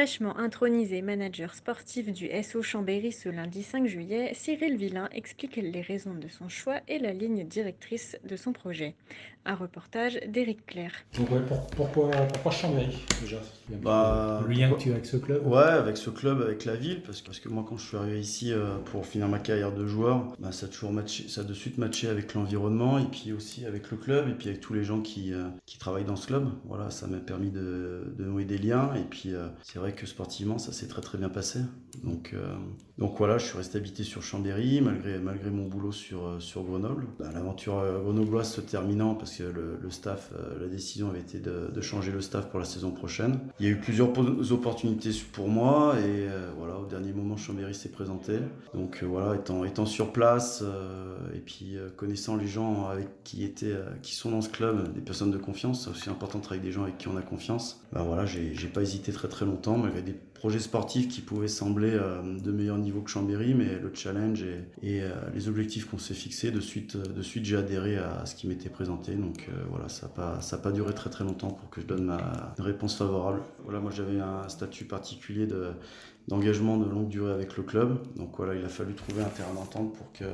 Fraîchement intronisé manager sportif du SO Chambéry ce lundi 5 juillet, Cyril Villain explique les raisons de son choix et la ligne directrice de son projet. Un reportage d'Éric Claire. Donc ouais, pour- pourquoi, pourquoi Chambéry déjà Bah, Le lien que tu as avec ce club? Ouais, avec ce club, avec la ville, parce que, parce que moi, quand je suis arrivé ici euh, pour finir ma carrière de joueur, bah, ça a toujours matché, ça a de suite matché avec l'environnement et puis aussi avec le club et puis avec tous les gens qui, euh, qui travaillent dans ce club. Voilà, ça m'a permis de, de nouer des liens et puis euh, c'est vrai que sportivement, ça s'est très très bien passé. Donc, euh, donc voilà, je suis resté habité sur Chambéry malgré, malgré mon boulot sur, euh, sur Grenoble. Bah, L'aventure euh, grenobloise se terminant parce que le, staff, la décision avait été de, de changer le staff pour la saison prochaine. Il y a eu plusieurs po- opportunités pour moi et voilà, Chambéry s'est présenté. Donc euh, voilà, étant, sur place euh, et puis euh, connaissant les gens avec qui étaient, qui sont dans ce club, des personnes de confiance, c'est aussi important de travailler avec des gens avec qui on a confiance. Bah voilà, j'ai pas hésité très très longtemps malgré des projets sportifs qui pouvaient sembler de meilleur niveau que Chambéry, mais le challenge et, les objectifs qu'on s'est fixés, de suite, de suite j'ai adhéré à ce qui m'était présenté. Donc voilà, ça n'a pas, pas duré très très longtemps pour que je donne ma réponse favorable. Voilà, moi j'avais un statut particulier de d'engagement de longue durée avec le club. Donc voilà, il a fallu trouver un terrain d'entente pour que,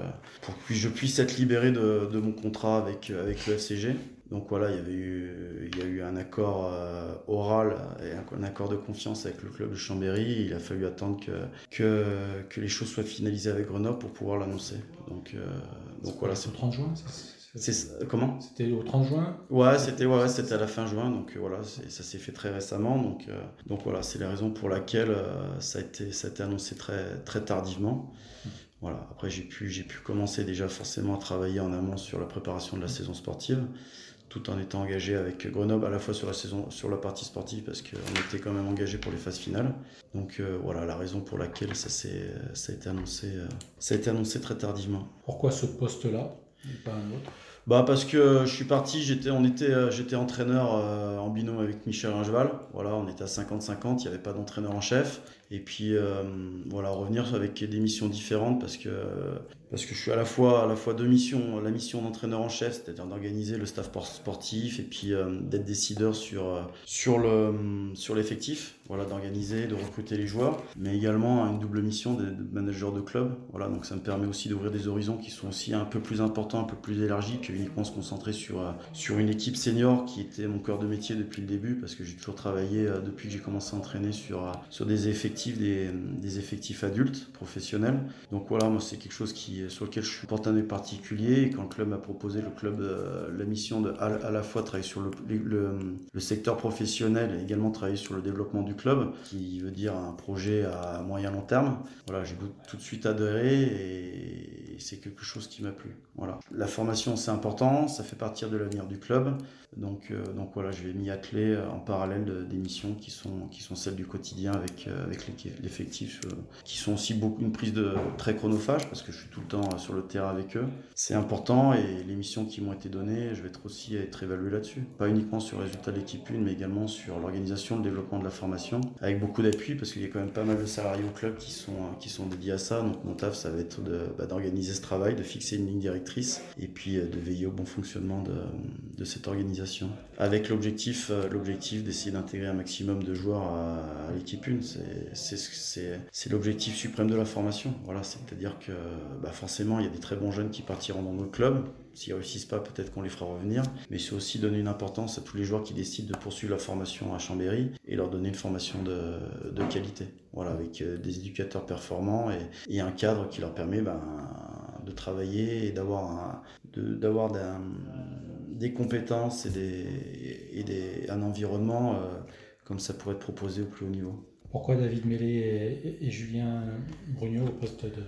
pour que je puisse être libéré de, de mon contrat avec, avec le FCG. Donc voilà, il y avait eu, il y a eu un accord euh, oral et un, un accord de confiance avec le club de Chambéry. Il a fallu attendre que, que, que les choses soient finalisées avec Grenoble pour pouvoir l'annoncer. Donc, euh, donc voilà, c'est au 30 juin c'est- comment? C'était au 30 juin? Ouais, c'était ouais, c'était à la fin juin, donc euh, voilà, ça s'est fait très récemment, donc euh, donc voilà, c'est la raison pour laquelle euh, ça a été ça a été annoncé très très tardivement. Voilà. Après, j'ai pu j'ai pu commencer déjà forcément à travailler en amont sur la préparation de la saison sportive, tout en étant engagé avec Grenoble à la fois sur la saison sur la partie sportive parce qu'on était quand même engagé pour les phases finales. Donc euh, voilà, la raison pour laquelle ça s'est ça a été annoncé ça a été annoncé très tardivement. Pourquoi ce poste-là? Bah parce que je suis parti, j'étais, euh, entraîneur euh, en binôme avec Michel Ringeval. Voilà, on était à 50-50, il n'y avait pas d'entraîneur en chef. Et puis euh, voilà, revenir avec des missions différentes parce que parce que je suis à la fois à la fois deux missions, la mission d'entraîneur en chef, c'est-à-dire d'organiser le staff por- sportif et puis euh, d'être décideur sur euh, sur le sur l'effectif, voilà, d'organiser, de recruter les joueurs, mais également une double mission de, manager de club. Voilà, donc ça me permet aussi d'ouvrir des horizons qui sont aussi un peu plus importants, un peu plus élargis que uniquement se concentrer sur sur une équipe senior qui était mon cœur de métier depuis le début parce que j'ai toujours travaillé depuis que j'ai commencé à entraîner sur sur des effectifs des, effectifs adultes professionnels. Donc voilà, moi c'est quelque chose qui sur lequel je porté un particulier quand le club m'a proposé le club euh, la mission de à, la fois travailler sur le, secteur professionnel et également travailler sur le développement du club qui veut dire un projet à moyen long terme. Voilà, j'ai tout de suite adhéré et c'est quelque chose qui m'a plu. Voilà. La formation c'est important, ça fait partir de l'avenir du club. Donc, euh, donc voilà, je vais m'y atteler en parallèle de, des missions qui sont, qui sont celles du quotidien avec, euh, avec l'effectif, euh, qui sont aussi beaucoup une prise de très chronophage parce que je suis tout le temps euh, sur le terrain avec eux. C'est important et les missions qui m'ont été données, je vais être aussi être évalué là-dessus. Pas uniquement sur le résultat de l'équipe 1, mais également sur l'organisation, le développement de la formation, avec beaucoup d'appui parce qu'il y a quand même pas mal de salariés au club qui sont, euh, qui sont dédiés à ça. Donc mon taf, ça va être d'organiser bah, ce travail, de fixer une ligne directrice et puis de veiller au bon fonctionnement de, de cette organisation avec l'objectif l'objectif d'essayer d'intégrer un maximum de joueurs à, à l'équipe 1 c'est l'objectif suprême de la formation. Voilà c'est à dire que bah forcément il y a des très bons jeunes qui partiront dans nos clubs. S'ils réussissent pas peut-être qu'on les fera revenir. Mais c'est aussi donner une importance à tous les joueurs qui décident de poursuivre la formation à Chambéry et leur donner une formation de, qualité. Voilà avec euh, des éducateurs performants et, un cadre qui leur permet ben, de travailler et d'avoir des compétences et, un environnement euh, comme ça pourrait être proposé au plus haut niveau. Pourquoi David Mélé et, et, Julien Brugnot au poste de,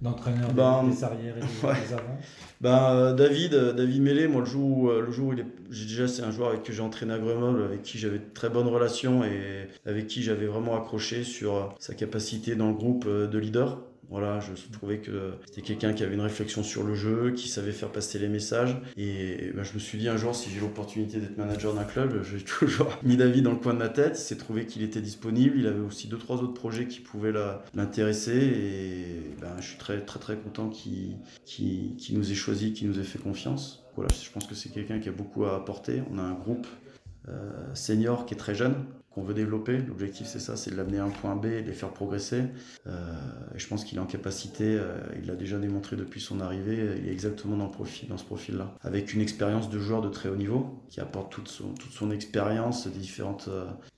d'entraîneur Ben, des arrières et des, ouais. des avants Ben, euh, David, euh, David Mélé, moi le jour où, euh, le jour où il est, j'ai déjà c'est un joueur avec que j'ai entraîné à Grenoble, avec qui j'avais de très bonnes relations et avec qui j'avais vraiment accroché sur sa capacité dans le groupe de leader. Voilà, je trouvais que c'était quelqu'un qui avait une réflexion sur le jeu, qui savait faire passer les messages. Et ben, je me suis dit un jour, si j'ai l'opportunité d'être manager d'un club, j'ai toujours mis David dans le coin de ma tête. Il s'est trouvé qu'il était disponible. Il avait aussi deux, trois autres projets qui pouvaient l'intéresser. Et ben, je suis très, très, très content qu'il qu'il nous ait choisi, qu'il nous ait fait confiance. Voilà, je pense que c'est quelqu'un qui a beaucoup à apporter. On a un groupe euh, senior qui est très jeune, qu'on veut développer. L'objectif, c'est ça, c'est de l'amener à un point B et de les faire progresser. Euh, et je pense qu'il est en capacité, euh, il l'a déjà démontré depuis son arrivée, il est exactement dans, ce profil-là. Avec une expérience de joueur de très haut niveau, qui apporte toute son, toute son expérience des différentes,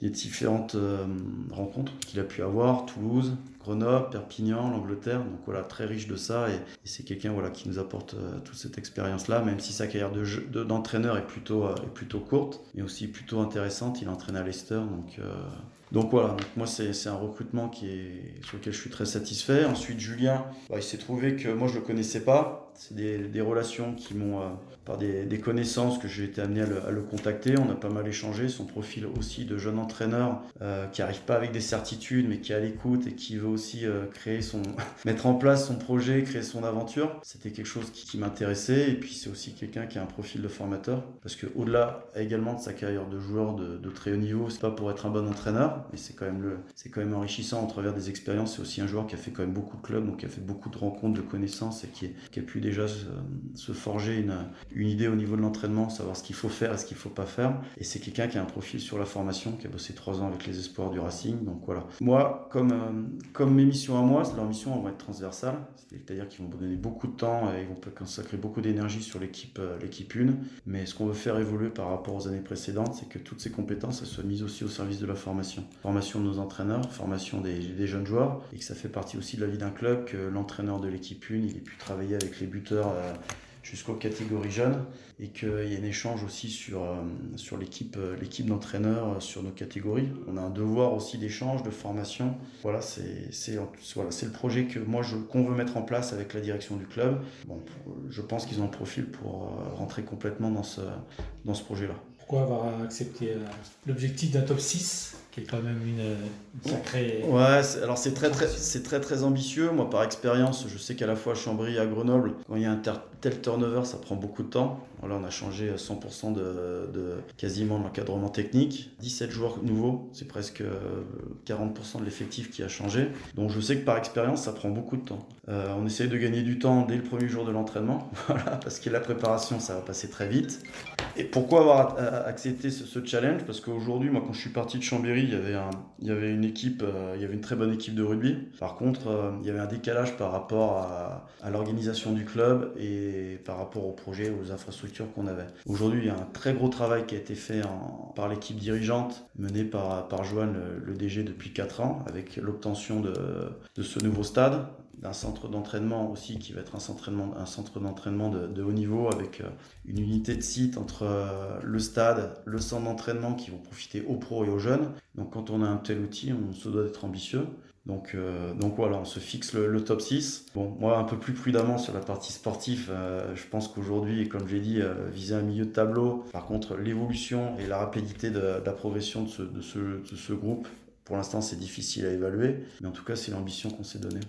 des différentes euh, rencontres qu'il a pu avoir, Toulouse, Grenoble, Perpignan, l'Angleterre. Donc voilà, très riche de ça. Et, c'est quelqu'un voilà, qui nous apporte toute cette expérience-là, même si sa carrière de jeu- de- d'entraîneur est, plutôt, est plutôt courte, mais aussi plutôt intéressante. Il a entraîné à Leicester. Donc, euh, donc voilà, moi c'est un recrutement sur lequel je suis très satisfait. Ensuite, Julien, bah, il s'est trouvé que moi je le connaissais pas. C'est des, relations qui m'ont, euh, par des, connaissances que j'ai été amené à le, contacter. On a pas mal échangé. Son profil aussi de jeune entraîneur euh, qui arrive pas avec des certitudes, mais qui est à l'écoute et qui veut aussi euh, créer son, mettre en place son projet, créer son aventure. C'était quelque chose qui, qui m'intéressait. Et puis c'est aussi quelqu'un qui a un profil de formateur, parce que au-delà également de sa carrière de joueur de, de très haut niveau, c'est pas pour être un bon entraîneur, mais c'est quand même enrichissant au travers des expériences. C'est aussi un joueur qui a fait quand même beaucoup de clubs, donc qui a fait beaucoup de rencontres, de connaissances et qui, a pu déjà se, forger une, une idée au niveau de l'entraînement, savoir ce qu'il faut faire et ce qu'il faut pas faire. Et c'est quelqu'un qui a un profil sur la formation, qui a bossé trois ans avec les espoirs du Racing. Donc voilà. Moi, comme, euh, mes missions à moi, leurs missions vont être transversales, c'est-à-dire qu'ils vont donner beaucoup de temps et ils vont consacrer beaucoup d'énergie sur l'équipe euh, l'équipe 1. Mais ce qu'on veut faire évoluer par rapport aux années précédentes, c'est que toutes ces compétences soient mises aussi au service de la formation. Formation de nos entraîneurs, formation des, jeunes joueurs, et que ça fait partie aussi de la vie d'un club, que l'entraîneur de l'équipe 1, il ait pu travailler avec les buteurs euh, jusqu'aux catégories jeunes, et qu'il y ait un échange aussi sur, euh, sur l'équipe euh, l'équipe d'entraîneurs, sur nos catégories. On a un devoir aussi d'échange, de formation. Voilà, c'est c'est- voilà, c'est le projet que moi je- qu'on veut mettre en place avec la direction du club. Bon, je pense qu'ils ont un profil pour rentrer complètement dans ce, dans ce projet-là. Pourquoi avoir accepté l'objectif d'un top 6, qui est quand même une, euh, sacrée. Ouais, alors c'est très, très, c'est très très ambitieux. Moi, par expérience, je sais qu'à la fois à Chambry et à Grenoble, quand il y a un tel turnover, ça prend beaucoup de temps. Voilà, on a changé 100% de, de quasiment l'encadrement technique. 17 joueurs nouveaux, c'est presque euh, 40% de l'effectif qui a changé. Donc je sais que par expérience, ça prend beaucoup de temps. Euh, on essaye de gagner du temps dès le premier jour de l'entraînement, voilà, parce que la préparation, ça va passer très vite. Et pourquoi avoir euh, accepté ce, ce challenge? Parce qu'aujourd'hui, moi, quand je suis parti de Chambéry, il y avait, un, il y avait une équipe, euh, il y avait une très bonne équipe de rugby. Par contre, euh, il y avait un décalage par rapport à, l'organisation du club et par rapport au projet, aux infrastructures qu'on avait. Aujourd'hui, il y a un très gros travail qui a été fait par l'équipe dirigeante menée par, par Joanne, le, le DG, depuis 4 ans, avec l'obtention de, de ce nouveau stade d'un centre d'entraînement aussi qui va être un centre, un centre d'entraînement de, haut niveau avec euh, une unité de site entre euh, le stade, le centre d'entraînement qui vont profiter aux pros et aux jeunes. Donc quand on a un tel outil, on se doit d'être ambitieux. Donc, euh, donc voilà, on se fixe le, top 6. Bon, moi un peu plus prudemment sur la partie sportive, je pense qu'aujourd'hui, comme j'ai dit, viser un milieu de tableau. Par contre, l'évolution et la rapidité de, la progression de ce, de ce groupe, pour l'instant c'est difficile à évaluer. Mais en tout cas, c'est l'ambition qu'on s'est donnée.